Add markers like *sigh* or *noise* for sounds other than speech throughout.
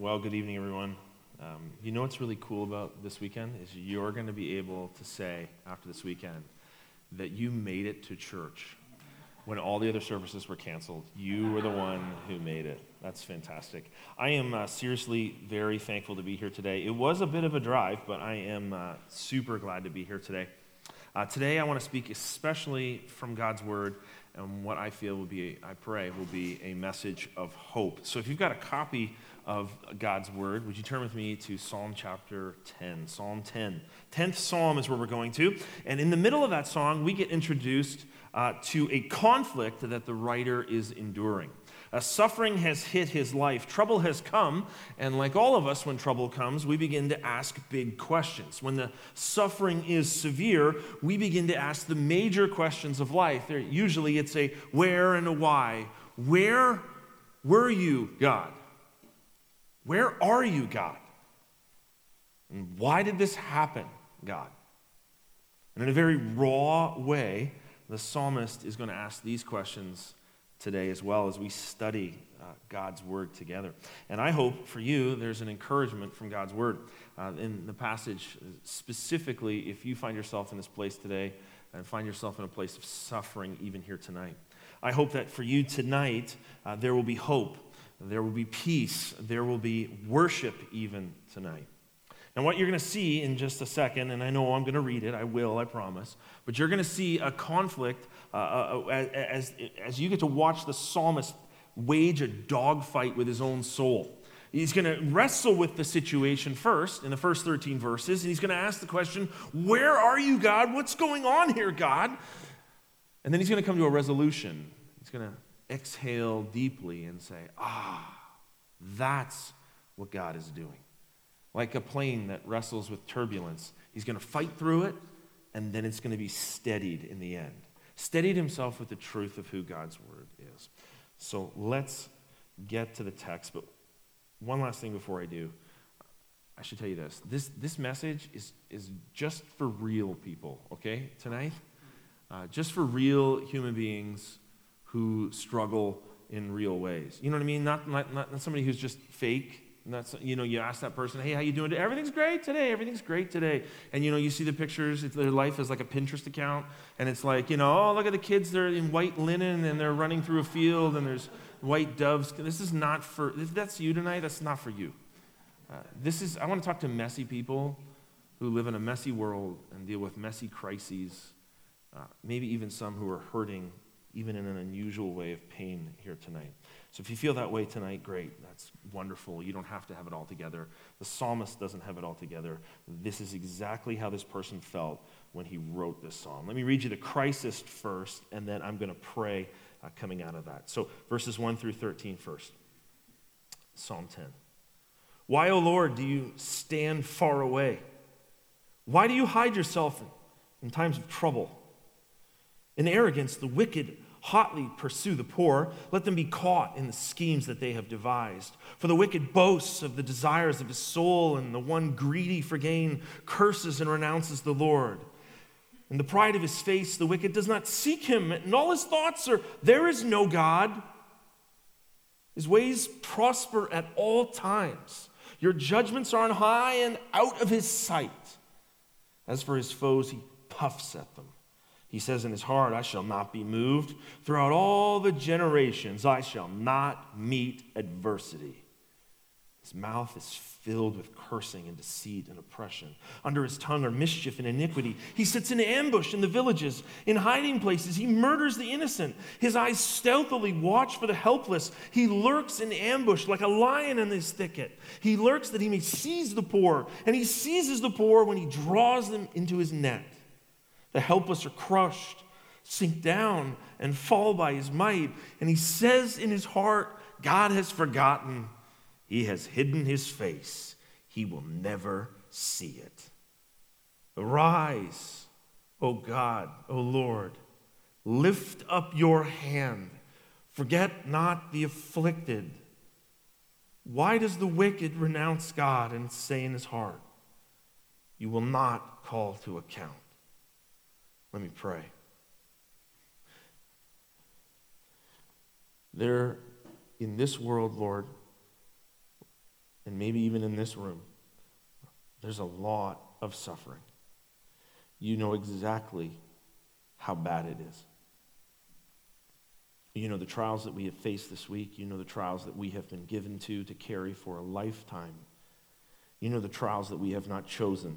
Well, good evening, everyone. Um, you know what's really cool about this weekend is you're going to be able to say after this weekend that you made it to church when all the other services were canceled. You were the one who made it. That's fantastic. I am uh, seriously very thankful to be here today. It was a bit of a drive, but I am uh, super glad to be here today. Uh, today, I want to speak especially from God's Word and what I feel will be, I pray, will be a message of hope. So if you've got a copy of God's word, would you turn with me to Psalm chapter 10? Psalm 10. 10th Psalm is where we're going to. And in the middle of that song, we get introduced uh, to a conflict that the writer is enduring. Uh, suffering has hit his life, trouble has come, and like all of us, when trouble comes, we begin to ask big questions. When the suffering is severe, we begin to ask the major questions of life. Usually it's a where and a why. Where were you, God? Where are you, God? And why did this happen, God? And in a very raw way, the psalmist is going to ask these questions today as well as we study uh, God's word together. And I hope for you there's an encouragement from God's word uh, in the passage, specifically if you find yourself in this place today and find yourself in a place of suffering even here tonight. I hope that for you tonight uh, there will be hope there will be peace. There will be worship even tonight. And what you're going to see in just a second, and I know I'm going to read it, I will, I promise, but you're going to see a conflict uh, uh, as, as you get to watch the psalmist wage a dogfight with his own soul. He's going to wrestle with the situation first in the first 13 verses, and he's going to ask the question, Where are you, God? What's going on here, God? And then he's going to come to a resolution. He's going to exhale deeply and say, ah, that's what God is doing. Like a plane that wrestles with turbulence, he's going to fight through it, and then it's going to be steadied in the end. Steadied himself with the truth of who God's word is. So let's get to the text. But one last thing before I do. I should tell you this. This, this message is, is just for real people, okay, tonight? Uh, just for real human beings who struggle in real ways. You know what I mean? Not, not, not somebody who's just fake. Not, you know, you ask that person, hey, how you doing? Everything's great today. Everything's great today. And, you know, you see the pictures. Their life is like a Pinterest account. And it's like, you know, oh, look at the kids. They're in white linen and they're running through a field and there's white doves. This is not for, if that's you tonight, that's not for you. Uh, this is, I want to talk to messy people who live in a messy world and deal with messy crises, uh, maybe even some who are hurting even in an unusual way of pain here tonight. So if you feel that way tonight, great. That's wonderful. You don't have to have it all together. The psalmist doesn't have it all together. This is exactly how this person felt when he wrote this psalm. Let me read you the crisis first, and then I'm going to pray uh, coming out of that. So verses 1 through 13 first. Psalm 10. Why, O Lord, do you stand far away? Why do you hide yourself in times of trouble? In arrogance, the wicked hotly pursue the poor. Let them be caught in the schemes that they have devised. For the wicked boasts of the desires of his soul, and the one greedy for gain curses and renounces the Lord. In the pride of his face, the wicked does not seek him, and all his thoughts are, There is no God. His ways prosper at all times. Your judgments are on high and out of his sight. As for his foes, he puffs at them. He says in his heart, I shall not be moved. Throughout all the generations, I shall not meet adversity. His mouth is filled with cursing and deceit and oppression. Under his tongue are mischief and iniquity. He sits in ambush in the villages. In hiding places, he murders the innocent. His eyes stealthily watch for the helpless. He lurks in ambush like a lion in this thicket. He lurks that he may seize the poor, and he seizes the poor when he draws them into his net. The helpless are crushed, sink down, and fall by his might. And he says in his heart, God has forgotten. He has hidden his face. He will never see it. Arise, O God, O Lord. Lift up your hand. Forget not the afflicted. Why does the wicked renounce God and say in his heart, You will not call to account? Let me pray. There, in this world, Lord, and maybe even in this room, there's a lot of suffering. You know exactly how bad it is. You know the trials that we have faced this week. You know the trials that we have been given to to carry for a lifetime. You know the trials that we have not chosen,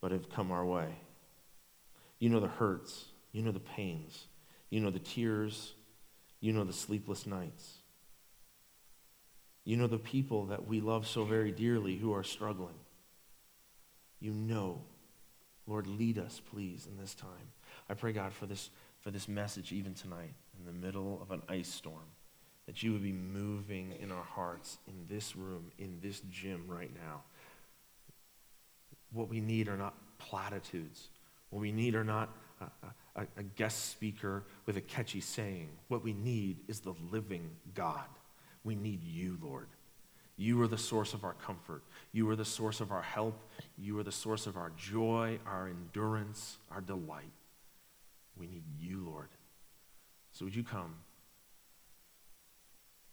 but have come our way. You know the hurts. You know the pains. You know the tears. You know the sleepless nights. You know the people that we love so very dearly who are struggling. You know. Lord, lead us, please, in this time. I pray, God, for this, for this message even tonight in the middle of an ice storm, that you would be moving in our hearts, in this room, in this gym right now. What we need are not platitudes. What we need are not a, a, a guest speaker with a catchy saying. What we need is the living God. We need you, Lord. You are the source of our comfort. You are the source of our help. You are the source of our joy, our endurance, our delight. We need you, Lord. So would you come?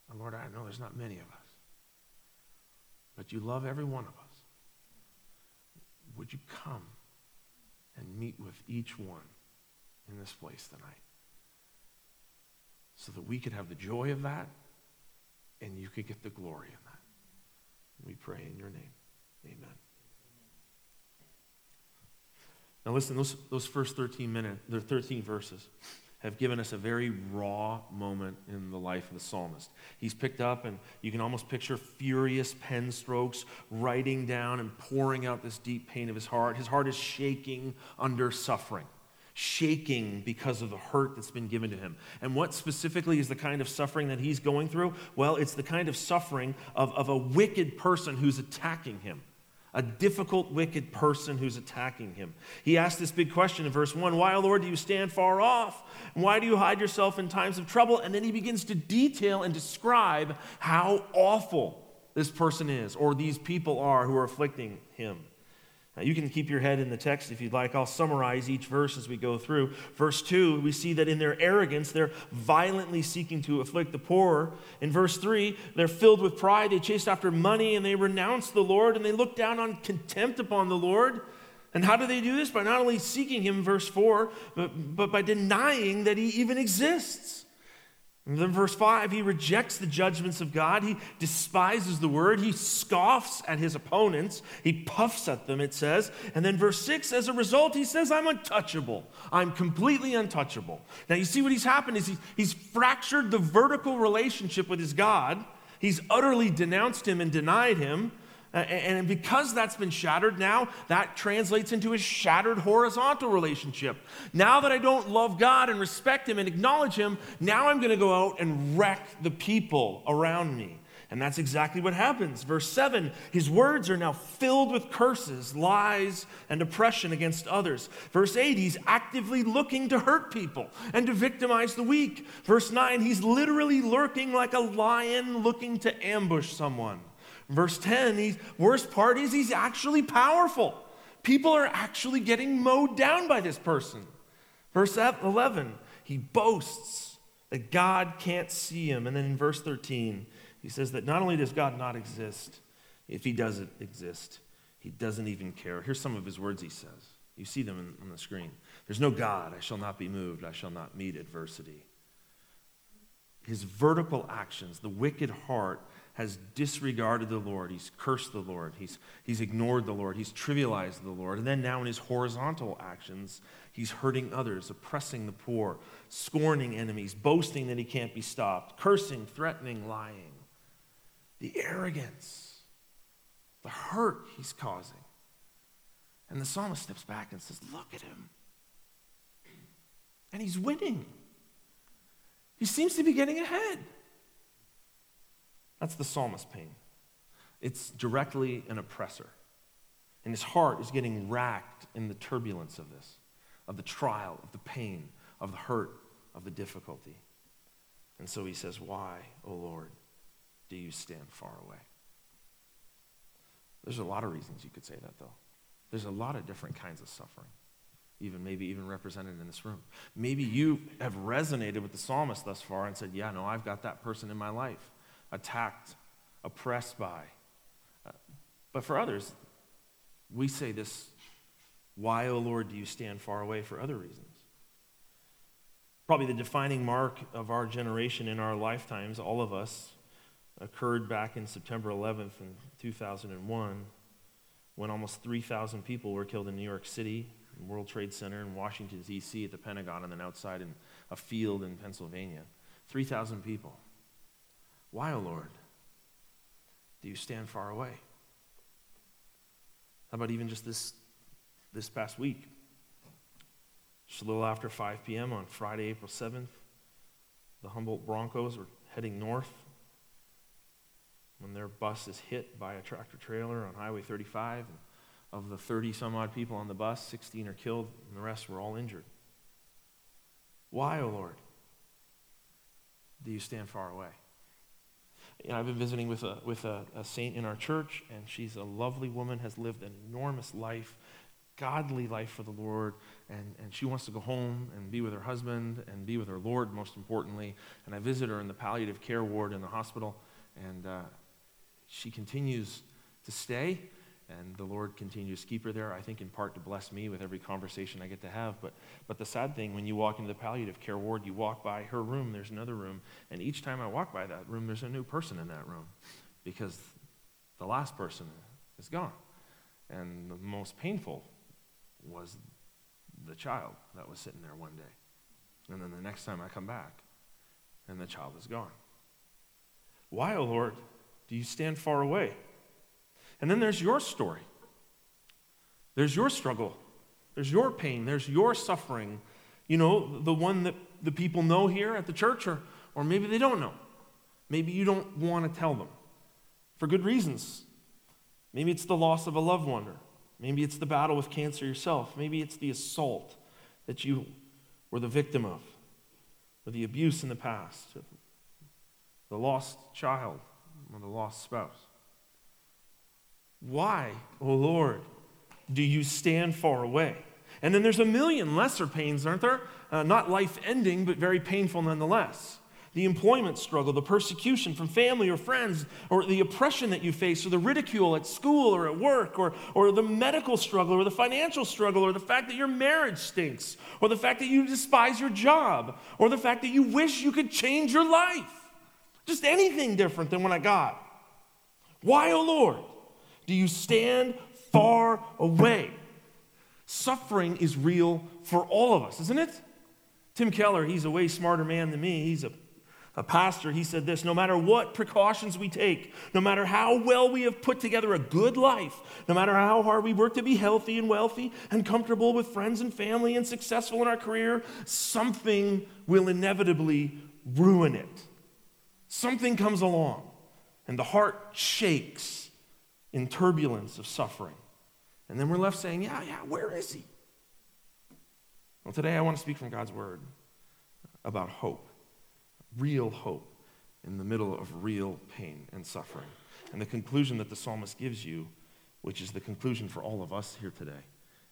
And Lord, I know there's not many of us, but you love every one of us. Would you come and meet with each one in this place tonight so that we could have the joy of that and you could get the glory in that. We pray in your name. Amen. Now listen, those, those first 13 minutes, the 13 verses have given us a very raw moment in the life of the psalmist. He's picked up, and you can almost picture furious pen strokes writing down and pouring out this deep pain of his heart. His heart is shaking under suffering shaking because of the hurt that's been given to him. And what specifically is the kind of suffering that he's going through? Well, it's the kind of suffering of, of a wicked person who's attacking him. A difficult, wicked person who's attacking him. He asks this big question in verse 1 Why, Lord, do you stand far off? Why do you hide yourself in times of trouble? And then he begins to detail and describe how awful this person is, or these people are who are afflicting him. Now, you can keep your head in the text if you'd like. I'll summarize each verse as we go through. Verse 2, we see that in their arrogance, they're violently seeking to afflict the poor. In verse 3, they're filled with pride. They chase after money and they renounce the Lord and they look down on contempt upon the Lord. And how do they do this? By not only seeking Him, verse 4, but, but by denying that He even exists. And then verse 5, he rejects the judgments of God. He despises the word. He scoffs at his opponents. He puffs at them, it says. And then verse 6, as a result, he says, I'm untouchable. I'm completely untouchable. Now, you see what he's happened is he, he's fractured the vertical relationship with his God. He's utterly denounced him and denied him. And because that's been shattered, now that translates into a shattered horizontal relationship. Now that I don't love God and respect Him and acknowledge Him, now I'm going to go out and wreck the people around me. And that's exactly what happens. Verse 7 His words are now filled with curses, lies, and oppression against others. Verse 8 He's actively looking to hurt people and to victimize the weak. Verse 9 He's literally lurking like a lion looking to ambush someone. Verse 10, the worst part is he's actually powerful. People are actually getting mowed down by this person. Verse 11, he boasts that God can't see him. And then in verse 13, he says that not only does God not exist, if he doesn't exist, he doesn't even care. Here's some of his words he says. You see them on the screen. There's no God. I shall not be moved. I shall not meet adversity. His vertical actions, the wicked heart, has disregarded the Lord. He's cursed the Lord. He's, he's ignored the Lord. He's trivialized the Lord. And then now in his horizontal actions, he's hurting others, oppressing the poor, scorning enemies, boasting that he can't be stopped, cursing, threatening, lying. The arrogance, the hurt he's causing. And the psalmist steps back and says, Look at him. And he's winning. He seems to be getting ahead. That's the psalmist's pain. It's directly an oppressor. And his heart is getting racked in the turbulence of this, of the trial, of the pain, of the hurt, of the difficulty. And so he says, Why, O Lord, do you stand far away? There's a lot of reasons you could say that, though. There's a lot of different kinds of suffering, even maybe even represented in this room. Maybe you have resonated with the psalmist thus far and said, Yeah, no, I've got that person in my life attacked oppressed by. Uh, but for others, we say this why, O oh Lord, do you stand far away for other reasons? Probably the defining mark of our generation in our lifetimes, all of us, occurred back in September 11th in 2001 when almost 3,000 people were killed in New York City, World Trade Center in Washington, D.C., at the Pentagon, and then outside in a field in Pennsylvania. 3,000 people. Why, O oh Lord, do you stand far away? How about even just this, this past week? Just a little after 5 p.m. on Friday, April 7th, the Humboldt Broncos were heading north when their bus is hit by a tractor trailer on Highway 35. And of the 30 some odd people on the bus, 16 are killed, and the rest were all injured. Why, O oh Lord, do you stand far away? You know, I've been visiting with, a, with a, a saint in our church, and she's a lovely woman, has lived an enormous life, godly life for the Lord, and, and she wants to go home and be with her husband and be with her Lord, most importantly. And I visit her in the palliative care ward in the hospital, and uh, she continues to stay and the Lord continues to keep her there, I think in part to bless me with every conversation I get to have. But, but the sad thing, when you walk into the palliative care ward, you walk by her room, there's another room, and each time I walk by that room, there's a new person in that room because the last person is gone. And the most painful was the child that was sitting there one day. And then the next time I come back, and the child is gone. Why, O oh Lord, do you stand far away? And then there's your story. There's your struggle. There's your pain. There's your suffering. You know, the one that the people know here at the church, or, or maybe they don't know. Maybe you don't want to tell them for good reasons. Maybe it's the loss of a loved one, or maybe it's the battle with cancer yourself. Maybe it's the assault that you were the victim of, or the abuse in the past, the lost child, or the lost spouse. Why, O oh Lord, do you stand far away? And then there's a million lesser pains, aren't there? Uh, not life ending, but very painful nonetheless. The employment struggle, the persecution from family or friends, or the oppression that you face, or the ridicule at school or at work, or, or the medical struggle, or the financial struggle, or the fact that your marriage stinks, or the fact that you despise your job, or the fact that you wish you could change your life. Just anything different than what I got. Why, O oh Lord? Do you stand far away? Suffering is real for all of us, isn't it? Tim Keller, he's a way smarter man than me. He's a, a pastor. He said this no matter what precautions we take, no matter how well we have put together a good life, no matter how hard we work to be healthy and wealthy and comfortable with friends and family and successful in our career, something will inevitably ruin it. Something comes along, and the heart shakes in turbulence of suffering. And then we're left saying, yeah, yeah, where is he? Well, today I want to speak from God's word about hope, real hope in the middle of real pain and suffering. And the conclusion that the psalmist gives you, which is the conclusion for all of us here today,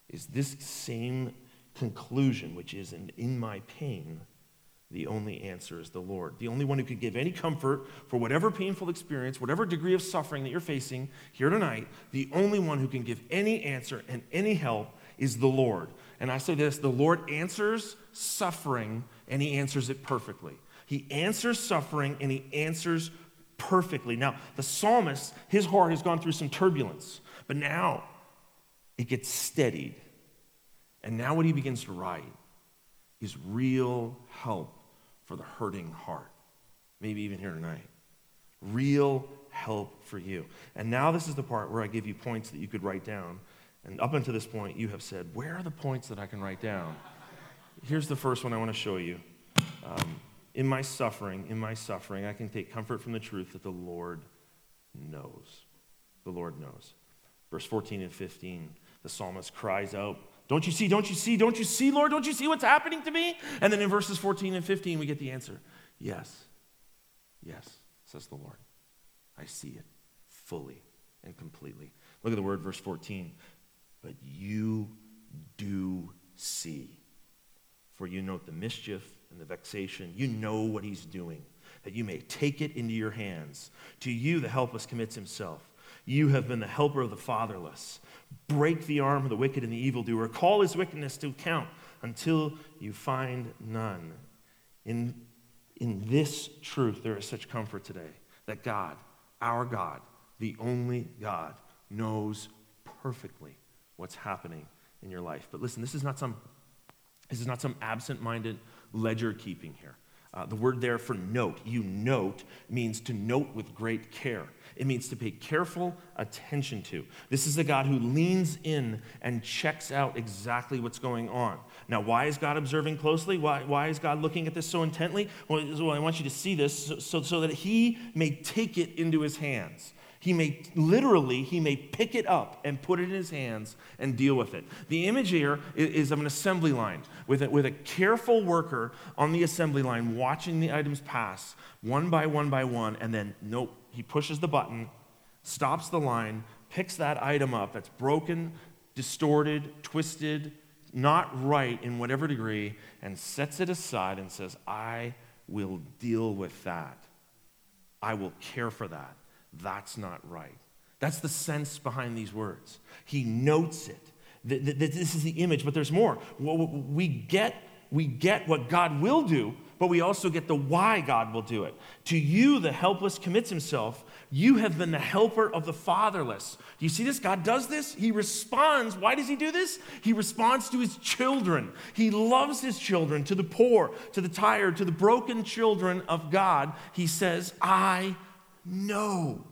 is this same conclusion, which is in, in my pain, the only answer is the Lord. The only one who can give any comfort for whatever painful experience, whatever degree of suffering that you're facing here tonight, the only one who can give any answer and any help is the Lord. And I say this the Lord answers suffering and he answers it perfectly. He answers suffering and he answers perfectly. Now, the psalmist, his heart has gone through some turbulence, but now it gets steadied. And now what he begins to write is real help for the hurting heart. Maybe even here tonight. Real help for you. And now this is the part where I give you points that you could write down. And up until this point, you have said, Where are the points that I can write down? Here's the first one I want to show you. Um, in my suffering, in my suffering, I can take comfort from the truth that the Lord knows. The Lord knows. Verse 14 and 15, the psalmist cries out, don't you see? Don't you see? Don't you see, Lord? Don't you see what's happening to me? And then in verses 14 and 15, we get the answer Yes, yes, says the Lord. I see it fully and completely. Look at the word, verse 14. But you do see, for you note the mischief and the vexation. You know what he's doing, that you may take it into your hands. To you, the helpless commits himself. You have been the helper of the fatherless. Break the arm of the wicked and the evildoer. Call his wickedness to account until you find none. In, in this truth, there is such comfort today that God, our God, the only God, knows perfectly what's happening in your life. But listen, this is not some, this is not some absent minded ledger keeping here. Uh, the word there for note, you note, means to note with great care. It means to pay careful attention to. This is a God who leans in and checks out exactly what's going on. Now, why is God observing closely? Why, why is God looking at this so intently? Well, I want you to see this so, so that he may take it into his hands. He may literally, he may pick it up and put it in his hands and deal with it. The image here is of an assembly line with a, with a careful worker on the assembly line watching the items pass one by one by one, and then, nope, he pushes the button, stops the line, picks that item up that's broken, distorted, twisted, not right in whatever degree, and sets it aside and says, I will deal with that. I will care for that. That's not right. That's the sense behind these words. He notes it. This is the image, but there's more. We get, we get what God will do, but we also get the why God will do it. To you, the helpless commits himself. You have been the helper of the fatherless. Do you see this? God does this. He responds. Why does he do this? He responds to his children. He loves his children, to the poor, to the tired, to the broken children of God. He says, I know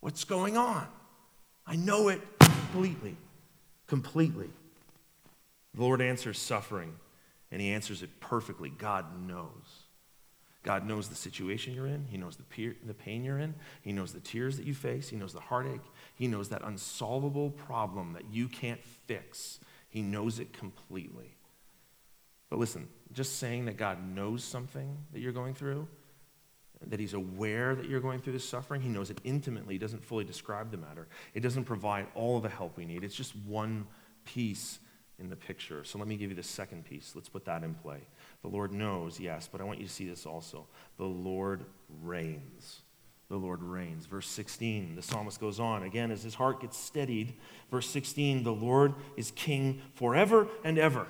what's going on. I know it completely. Completely. The Lord answers suffering, and He answers it perfectly. God knows. God knows the situation you're in. He knows the, peer, the pain you're in. He knows the tears that you face. He knows the heartache. He knows that unsolvable problem that you can't fix. He knows it completely. But listen, just saying that God knows something that you're going through that he's aware that you're going through this suffering. He knows it intimately. He doesn't fully describe the matter. It doesn't provide all of the help we need. It's just one piece in the picture. So let me give you the second piece. Let's put that in play. The Lord knows, yes, but I want you to see this also. The Lord reigns. The Lord reigns. Verse 16, the psalmist goes on again as his heart gets steadied. Verse 16, the Lord is king forever and ever,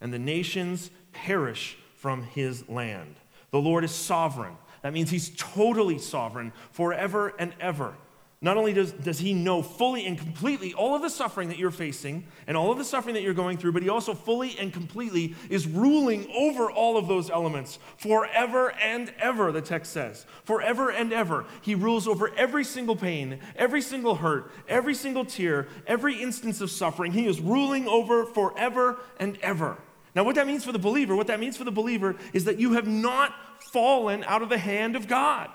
and the nations perish from his land. The Lord is sovereign. That means he's totally sovereign forever and ever. Not only does, does he know fully and completely all of the suffering that you're facing and all of the suffering that you're going through, but he also fully and completely is ruling over all of those elements forever and ever, the text says. Forever and ever. He rules over every single pain, every single hurt, every single tear, every instance of suffering. He is ruling over forever and ever. Now, what that means for the believer, what that means for the believer is that you have not fallen out of the hand of God.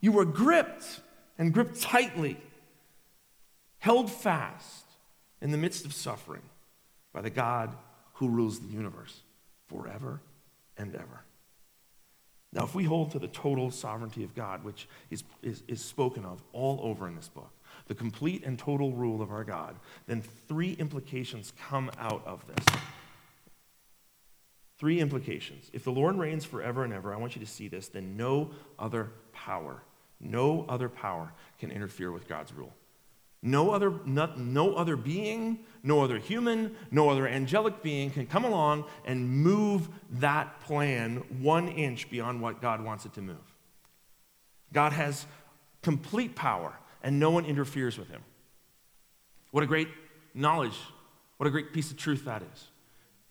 You were gripped and gripped tightly, held fast in the midst of suffering by the God who rules the universe forever and ever. Now, if we hold to the total sovereignty of God, which is, is, is spoken of all over in this book, the complete and total rule of our God, then three implications come out of this. Three implications. If the Lord reigns forever and ever, I want you to see this, then no other power, no other power can interfere with God's rule. No other, no other being, no other human, no other angelic being can come along and move that plan one inch beyond what God wants it to move. God has complete power, and no one interferes with him. What a great knowledge, what a great piece of truth that is.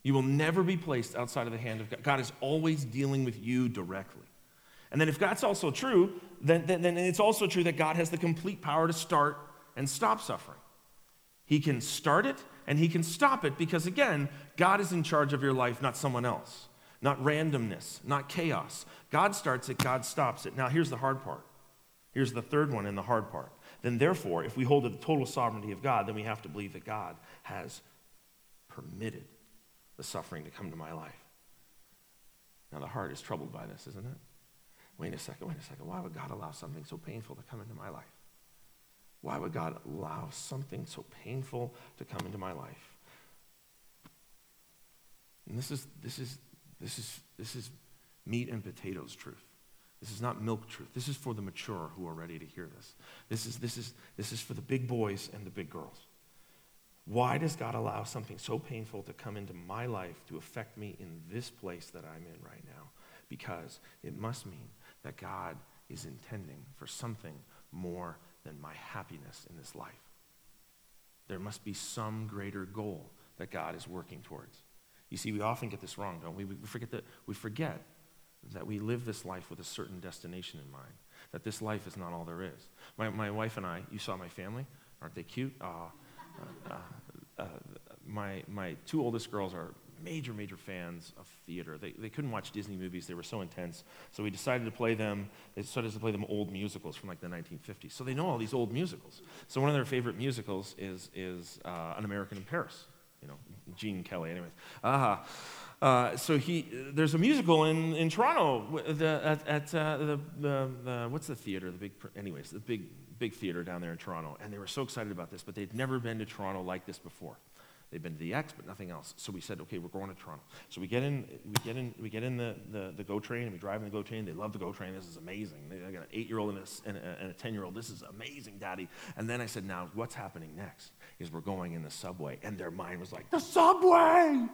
You will never be placed outside of the hand of God. God is always dealing with you directly. And then, if that's also true, then, then, then it's also true that God has the complete power to start and stop suffering. He can start it and He can stop it because, again, God is in charge of your life, not someone else, not randomness, not chaos. God starts it, God stops it. Now, here's the hard part. Here's the third one and the hard part. Then, therefore, if we hold to the total sovereignty of God, then we have to believe that God has permitted the suffering to come to my life. Now, the heart is troubled by this, isn't it? Wait a second, wait a second. Why would God allow something so painful to come into my life? Why would God allow something so painful to come into my life? And this is, this is, this is, this is meat and potatoes truth. This is not milk truth. This is for the mature who are ready to hear this. This is, this is, this is for the big boys and the big girls. Why does God allow something so painful to come into my life to affect me in this place that I'm in right now? Because it must mean that God is intending for something more than my happiness in this life. There must be some greater goal that God is working towards. You see, we often get this wrong, don't we? We forget that we forget that we live this life with a certain destination in mind. That this life is not all there is. My, my wife and I, you saw my family, aren't they cute? Uh, uh, uh, my, my two oldest girls are major, major fans of theater. They, they couldn't watch Disney movies, they were so intense. So we decided to play them, they started to play them old musicals from like the 1950s. So they know all these old musicals. So one of their favorite musicals is, is uh, An American in Paris, you know, Gene Kelly, anyways. Uh, uh, so he, there's a musical in, in Toronto the, at, at uh, the, the, the, what's the theater? The big, anyways, the big, big theater down there in Toronto. And they were so excited about this, but they'd never been to Toronto like this before. They've been to the Ex, but nothing else. So we said, okay, we're going to Toronto. So we get in, we get in, we get in the, the, the GO train, and we drive in the GO train. They love the GO train. This is amazing. They got an eight-year-old and a, and a, 10-year-old. This is amazing, Daddy. And then I said, now what's happening next is we're going in the subway. And their mind was like, the subway!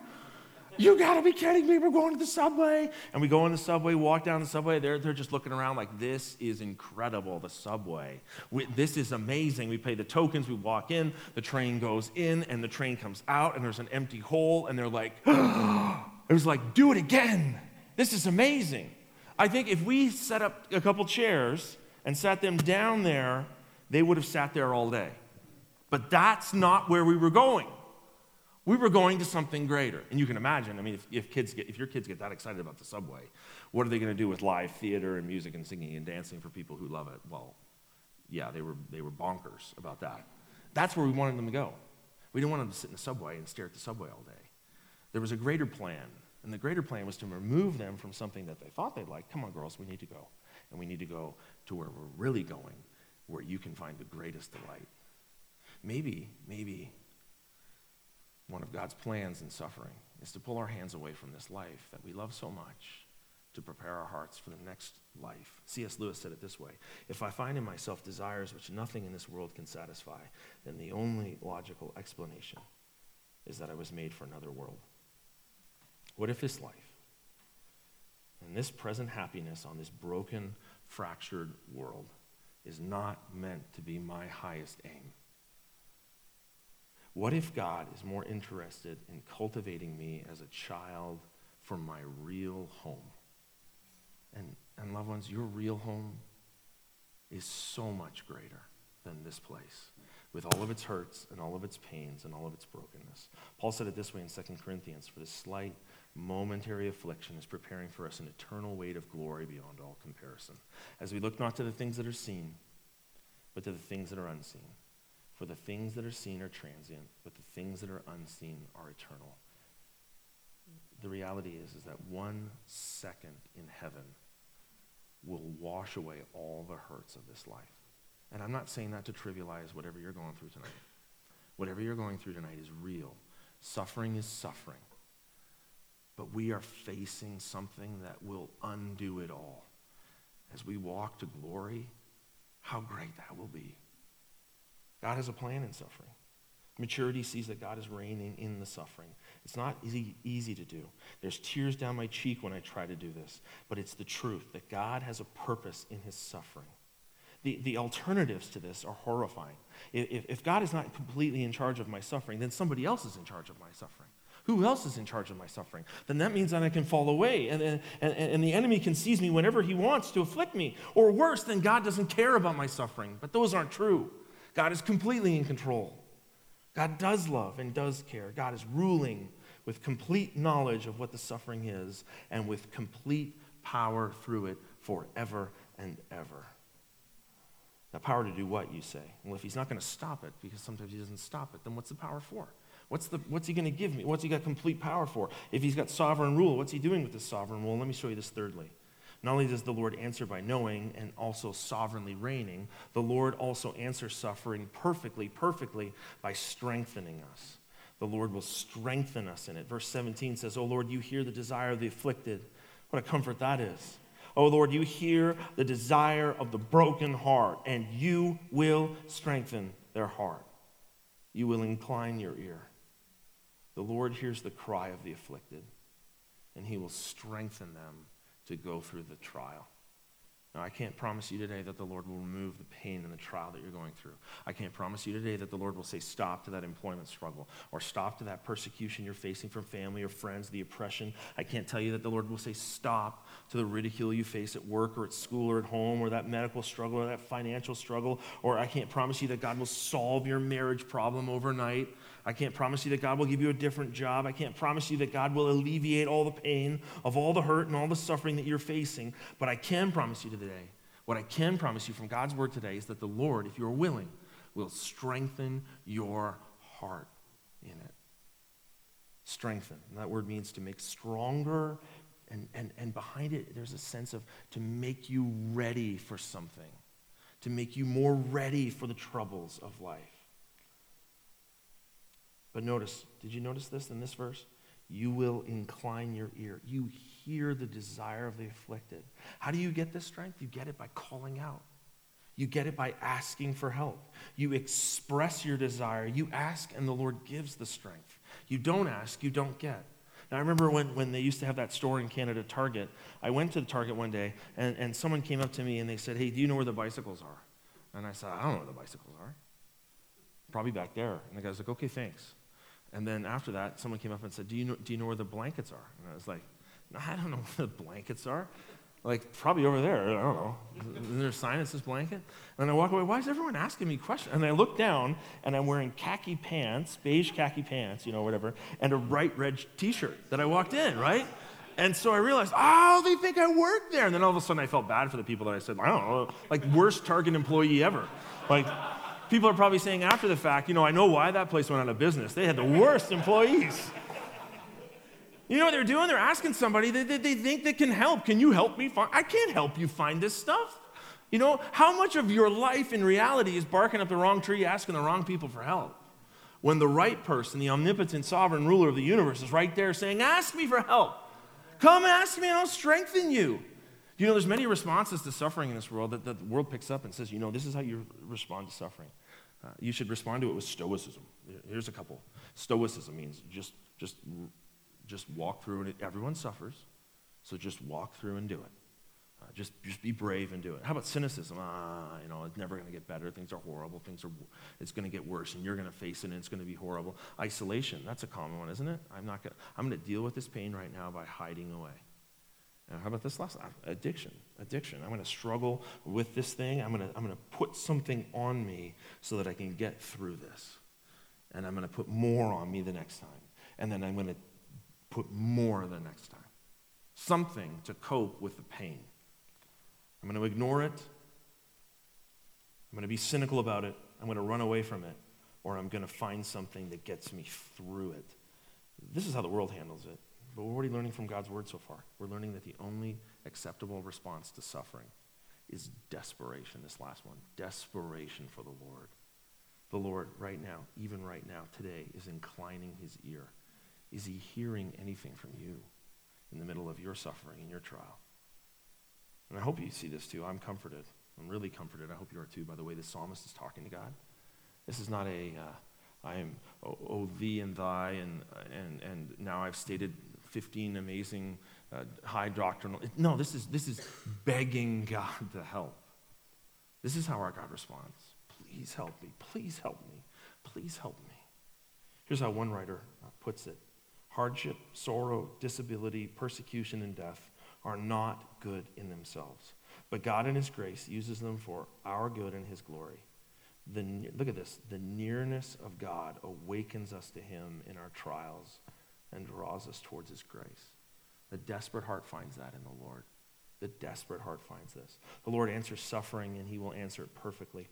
You gotta be kidding me. We're going to the subway. And we go in the subway, walk down the subway. They're, they're just looking around like, this is incredible, the subway. We, this is amazing. We pay the tokens, we walk in, the train goes in, and the train comes out, and there's an empty hole, and they're like, *gasps* it was like, do it again. This is amazing. I think if we set up a couple chairs and sat them down there, they would have sat there all day. But that's not where we were going. We were going to something greater. And you can imagine, I mean, if, if, kids get, if your kids get that excited about the subway, what are they going to do with live theater and music and singing and dancing for people who love it? Well, yeah, they were, they were bonkers about that. That's where we wanted them to go. We didn't want them to sit in the subway and stare at the subway all day. There was a greater plan, and the greater plan was to remove them from something that they thought they'd like. Come on, girls, we need to go. And we need to go to where we're really going, where you can find the greatest delight. Maybe, maybe one of God's plans in suffering is to pull our hands away from this life that we love so much to prepare our hearts for the next life. C.S. Lewis said it this way If I find in myself desires which nothing in this world can satisfy, then the only logical explanation is that I was made for another world. What if this life and this present happiness on this broken, fractured world is not meant to be my highest aim? What if God is more interested in cultivating me as a child for my real home? And, and loved ones, your real home is so much greater than this place, with all of its hurts and all of its pains and all of its brokenness. Paul said it this way in 2 Corinthians For this slight, momentary affliction is preparing for us an eternal weight of glory beyond all comparison, as we look not to the things that are seen, but to the things that are unseen. For the things that are seen are transient, but the things that are unseen are eternal. The reality is, is that one second in heaven will wash away all the hurts of this life. And I'm not saying that to trivialize whatever you're going through tonight. Whatever you're going through tonight is real. Suffering is suffering. But we are facing something that will undo it all. As we walk to glory, how great that will be. God has a plan in suffering. Maturity sees that God is reigning in the suffering. It's not easy, easy to do. There's tears down my cheek when I try to do this, but it's the truth that God has a purpose in his suffering. The, the alternatives to this are horrifying. If, if God is not completely in charge of my suffering, then somebody else is in charge of my suffering. Who else is in charge of my suffering? Then that means that I can fall away, and, and, and the enemy can seize me whenever he wants to afflict me. Or worse, then God doesn't care about my suffering. But those aren't true. God is completely in control. God does love and does care. God is ruling with complete knowledge of what the suffering is and with complete power through it forever and ever. The power to do what, you say? Well, if he's not going to stop it, because sometimes he doesn't stop it, then what's the power for? What's, the, what's he going to give me? What's he got complete power for? If he's got sovereign rule, what's he doing with this sovereign rule? Let me show you this thirdly. Not only does the Lord answer by knowing and also sovereignly reigning, the Lord also answers suffering perfectly, perfectly by strengthening us. The Lord will strengthen us in it. Verse 17 says, O Lord, you hear the desire of the afflicted. What a comfort that is. Oh Lord, you hear the desire of the broken heart, and you will strengthen their heart. You will incline your ear. The Lord hears the cry of the afflicted, and he will strengthen them to go through the trial. Now, I can't promise you today that the Lord will remove the pain and the trial that you're going through. I can't promise you today that the Lord will say stop to that employment struggle or stop to that persecution you're facing from family or friends, the oppression. I can't tell you that the Lord will say stop to the ridicule you face at work or at school or at home or that medical struggle or that financial struggle. Or I can't promise you that God will solve your marriage problem overnight. I can't promise you that God will give you a different job. I can't promise you that God will alleviate all the pain of all the hurt and all the suffering that you're facing. But I can promise you today, what I can promise you from God's word today is that the Lord, if you're willing, will strengthen your heart in it. Strengthen. And that word means to make stronger. And, and, and behind it, there's a sense of to make you ready for something, to make you more ready for the troubles of life. But notice, did you notice this in this verse? You will incline your ear. You hear the desire of the afflicted. How do you get this strength? You get it by calling out. You get it by asking for help. You express your desire. You ask, and the Lord gives the strength. You don't ask, you don't get. Now, I remember when, when they used to have that store in Canada, Target. I went to the Target one day, and, and someone came up to me and they said, Hey, do you know where the bicycles are? And I said, I don't know where the bicycles are. Probably back there. And the guy's like, Okay, thanks. And then after that, someone came up and said, Do you know, do you know where the blankets are? And I was like, no, I don't know *laughs* where the blankets are. Like, probably over there. I don't know. Is there a sign that says blanket? And I walk away. Why is everyone asking me questions? And I look down, and I'm wearing khaki pants, beige khaki pants, you know, whatever, and a bright red t shirt that I walked in, right? And so I realized, oh, they think I work there. And then all of a sudden I felt bad for the people that I said, I don't know, like, worst Target employee ever. Like, People are probably saying after the fact, you know, I know why that place went out of business. They had the worst employees. You know what they're doing? They're asking somebody that they, they, think they can help. Can you help me find? I can't help you find this stuff. You know, how much of your life in reality is barking up the wrong tree, asking the wrong people for help? When the right person, the omnipotent sovereign ruler of the universe, is right there saying, Ask me for help. Come and ask me and I'll strengthen you. You know, there's many responses to suffering in this world that, that the world picks up and says, you know, this is how you respond to suffering. Uh, you should respond to it with stoicism. Here's a couple. Stoicism means just, just, just walk through it. Everyone suffers, so just walk through and do it. Uh, just, just be brave and do it. How about cynicism? Ah, you know, it's never going to get better. Things are horrible. Things are, it's going to get worse, and you're going to face it, and it's going to be horrible. Isolation, that's a common one, isn't it? I'm not going. I'm going to deal with this pain right now by hiding away. Now, how about this last uh, addiction? Addiction. I'm going to struggle with this thing. I'm going to, I'm going to put something on me so that I can get through this. And I'm going to put more on me the next time. And then I'm going to put more the next time. Something to cope with the pain. I'm going to ignore it. I'm going to be cynical about it. I'm going to run away from it. Or I'm going to find something that gets me through it. This is how the world handles it. But we're already learning from God's word so far. We're learning that the only acceptable response to suffering is desperation. This last one desperation for the Lord. The Lord, right now, even right now, today, is inclining his ear. Is he hearing anything from you in the middle of your suffering and your trial? And I hope you see this too. I'm comforted. I'm really comforted. I hope you are too, by the way the psalmist is talking to God. This is not a, uh, I am, oh, oh, thee and thy, and, and, and now I've stated 15 amazing uh, high doctrinal. No, this is, this is begging God to help. This is how our God responds. Please help me. Please help me. Please help me. Here's how one writer uh, puts it hardship, sorrow, disability, persecution, and death are not good in themselves. But God, in His grace, uses them for our good and His glory. The, look at this. The nearness of God awakens us to Him in our trials and draws us towards his grace. The desperate heart finds that in the Lord. The desperate heart finds this. The Lord answers suffering, and he will answer it perfectly.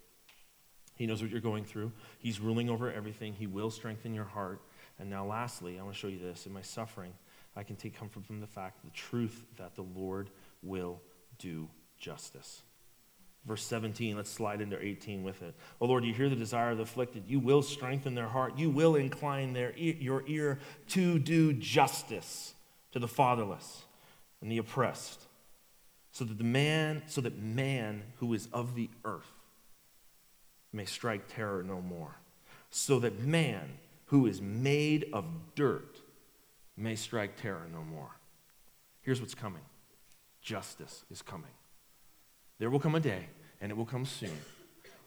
He knows what you're going through. He's ruling over everything. He will strengthen your heart. And now, lastly, I want to show you this. In my suffering, I can take comfort from the fact, the truth that the Lord will do justice. Verse 17, let's slide into 18 with it. Oh Lord, you hear the desire of the afflicted. You will strengthen their heart. You will incline their, your ear to do justice to the fatherless. and the oppressed, so that the man, so that man who is of the earth may strike terror no more, so that man who is made of dirt may strike terror no more. Here's what's coming justice is coming. There will come a day, and it will come soon,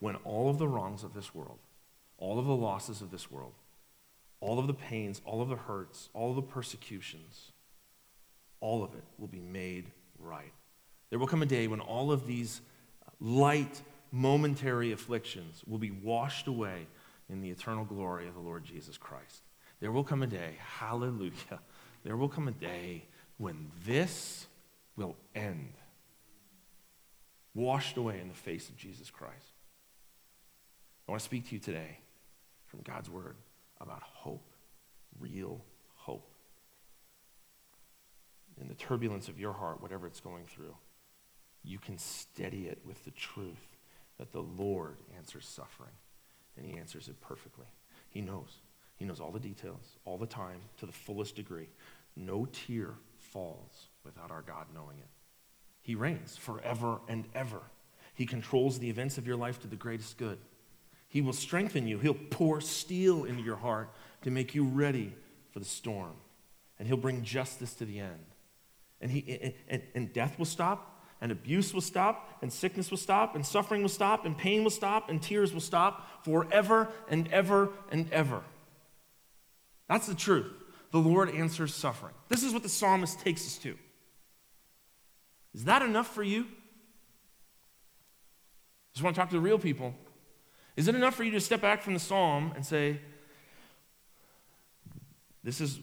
when all of the wrongs of this world, all of the losses of this world, all of the pains, all of the hurts, all of the persecutions, all of it will be made right. There will come a day when all of these light, momentary afflictions will be washed away in the eternal glory of the Lord Jesus Christ. There will come a day, hallelujah, *laughs* there will come a day when this will end, washed away in the face of Jesus Christ. I want to speak to you today from God's word about hope, real hope. In the turbulence of your heart, whatever it's going through, you can steady it with the truth that the Lord answers suffering, and He answers it perfectly. He knows. He knows all the details, all the time, to the fullest degree. No tear falls without our God knowing it. He reigns forever and ever. He controls the events of your life to the greatest good. He will strengthen you. He'll pour steel into your heart to make you ready for the storm. And He'll bring justice to the end. And, he, and, and death will stop, and abuse will stop, and sickness will stop, and suffering will stop, and pain will stop, and tears will stop forever and ever and ever. That's the truth. The Lord answers suffering. This is what the psalmist takes us to. Is that enough for you? Just want to talk to the real people. Is it enough for you to step back from the psalm and say, This is,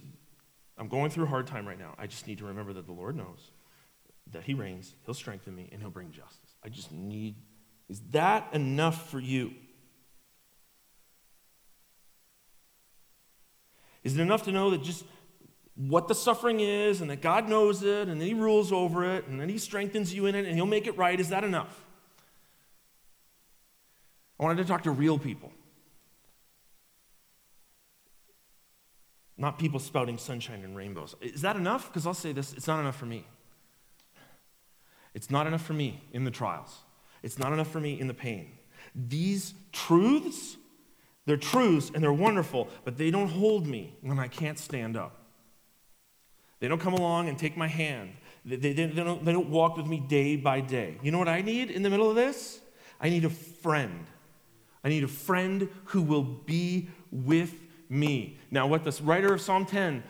I'm going through a hard time right now. I just need to remember that the Lord knows that He reigns, He'll strengthen me, and He'll bring justice. I just need, is that enough for you? Is it enough to know that just what the suffering is and that God knows it and then He rules over it and then He strengthens you in it and He'll make it right? Is that enough? I wanted to talk to real people. Not people spouting sunshine and rainbows. Is that enough? Because I'll say this it's not enough for me. It's not enough for me in the trials. It's not enough for me in the pain. These truths, they're truths and they're wonderful, but they don't hold me when I can't stand up. They don't come along and take my hand. They, they, they, don't, they don't walk with me day by day. You know what I need in the middle of this? I need a friend. I need a friend who will be with me. Now, what this writer of Psalm 10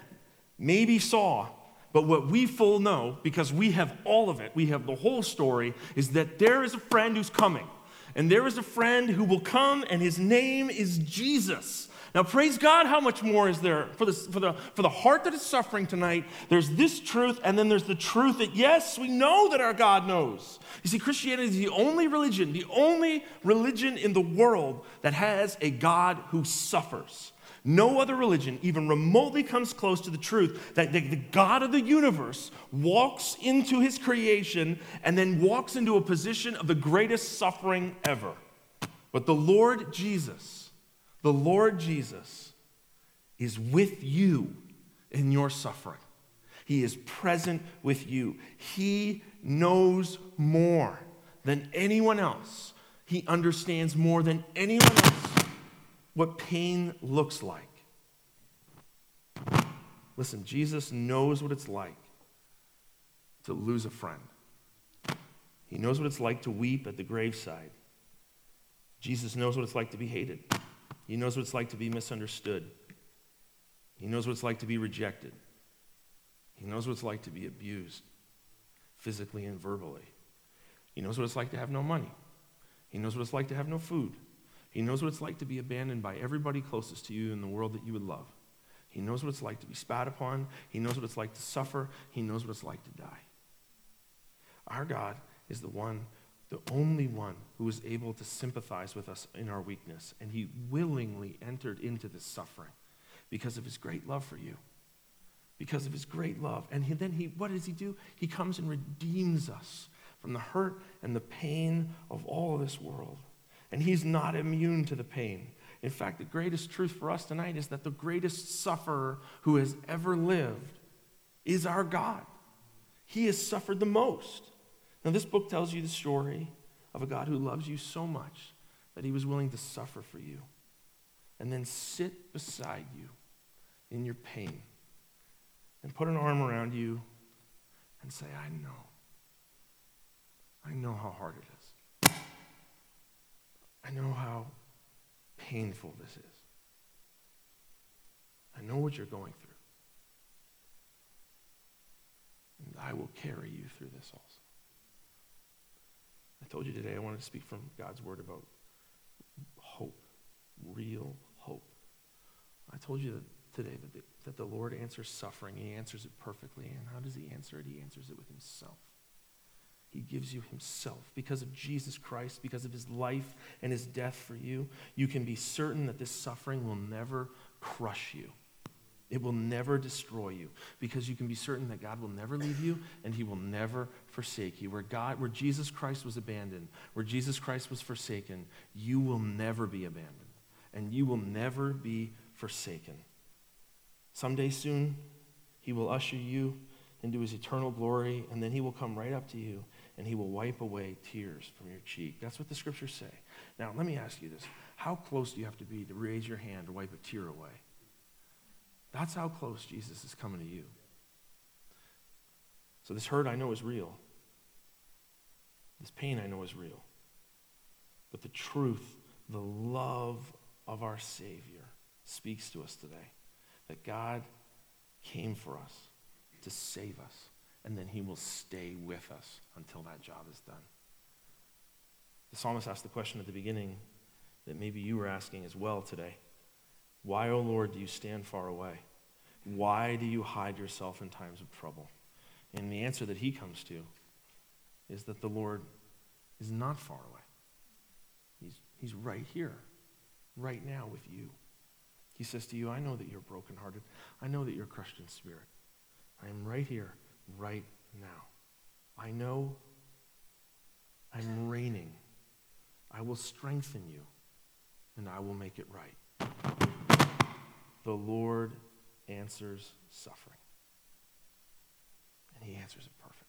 maybe saw, but what we full know, because we have all of it, we have the whole story, is that there is a friend who's coming. And there is a friend who will come, and his name is Jesus. Now, praise God, how much more is there for, this, for, the, for the heart that is suffering tonight? There's this truth, and then there's the truth that, yes, we know that our God knows. You see, Christianity is the only religion, the only religion in the world that has a God who suffers. No other religion even remotely comes close to the truth that the, the, God of the universe walks into his creation and then walks into a position of the greatest suffering ever. But the Lord Jesus, the Lord Jesus is with you in your suffering. He is present with you. He knows more than anyone else. He understands more than anyone else what pain looks like. Listen, Jesus knows what it's like to lose a friend. He knows what it's like to weep at the graveside. Jesus knows what it's like to be hated. He knows what it's like to be misunderstood. He knows what it's like to be rejected. He knows what it's like to be abused, physically and verbally. He knows what it's like to have no money. He knows what it's like to have no food. He knows what it's like to be abandoned by everybody closest to you in the world that you would love. He knows what it's like to be spat upon. He knows what it's like to suffer. He knows what it's like to die. Our God is the one the only one who was able to sympathize with us in our weakness. And he willingly entered into this suffering because of his great love for you. Because of his great love. And he, then he, what does he do? He comes and redeems us from the hurt and the pain of all of this world. And he's not immune to the pain. In fact, the greatest truth for us tonight is that the greatest sufferer who has ever lived is our God. He has suffered the most. Now, this book tells you the story of a God who loves you so much that he was willing to suffer for you and then sit beside you in your pain and put an arm around you and say, I know. I know how hard it is. I know how painful this is. I know what you're going through. And I will carry you through this also. I told you today I wanted to speak from God's word about hope, real hope. I told you today that the, that the Lord answers suffering. He answers it perfectly. And how does he answer it? He answers it with himself. He gives you himself. Because of Jesus Christ, because of his life and his death for you, you can be certain that this suffering will never crush you. It will never destroy you because you can be certain that God will never leave you and he will never forsake you. Where God where Jesus Christ was abandoned, where Jesus Christ was forsaken, you will never be abandoned and you will never be forsaken. Someday soon, he will usher you into his eternal glory and then he will come right up to you and he will wipe away tears from your cheek. That's what the scriptures say. Now, let me ask you this. How close do you have to be to raise your hand to wipe a tear away? That's how close Jesus is coming to you. So, this hurt I know is real. This pain I know is real. But the truth, the love of our Savior speaks to us today that God came for us to save us, and then He will stay with us until that job is done. The psalmist asked the question at the beginning that maybe you were asking as well today. Why, O oh Lord, do you stand far away? Why do you hide yourself in times of trouble? And the answer that he comes to is that the Lord is not far away. He's, he's right here, right now with you. He says to you, I know that you're brokenhearted. I know that you're crushed in spirit. I am right here, right now. I know I'm reigning. I will strengthen you, and I will make it right. The Lord answers suffering. And he answers it perfectly.